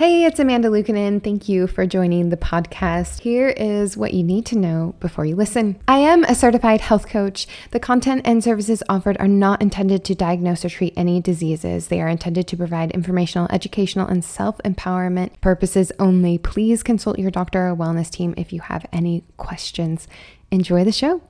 Hey, it's Amanda Lukanen. Thank you for joining the podcast. Here is what you need to know before you listen. I am a certified health coach. The content and services offered are not intended to diagnose or treat any diseases. They are intended to provide informational, educational, and self empowerment purposes only. Please consult your doctor or wellness team if you have any questions. Enjoy the show.